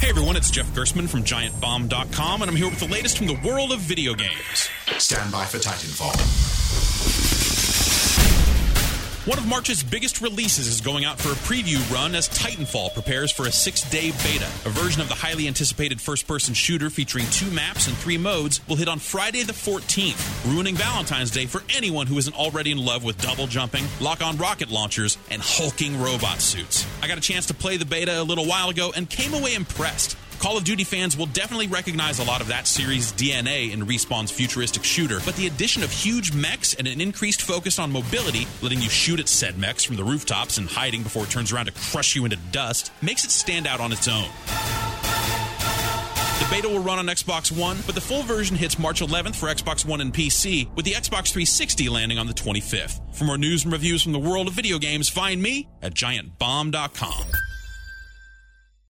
Hey everyone, it's Jeff Gerstmann from GiantBomb.com, and I'm here with the latest from the world of video games. Stand by for Titanfall. One of March's biggest releases is going out for a preview run as Titanfall prepares for a six day beta. A version of the highly anticipated first person shooter featuring two maps and three modes will hit on Friday the 14th, ruining Valentine's Day for anyone who isn't already in love with double jumping, lock on rocket launchers, and hulking robot suits. I got a chance to play the beta a little while ago and came away impressed. Call of Duty fans will definitely recognize a lot of that series' DNA in Respawn's futuristic shooter, but the addition of huge mechs and an increased focus on mobility, letting you shoot at said mechs from the rooftops and hiding before it turns around to crush you into dust, makes it stand out on its own. The beta will run on Xbox One, but the full version hits March 11th for Xbox One and PC, with the Xbox 360 landing on the 25th. For more news and reviews from the world of video games, find me at giantbomb.com.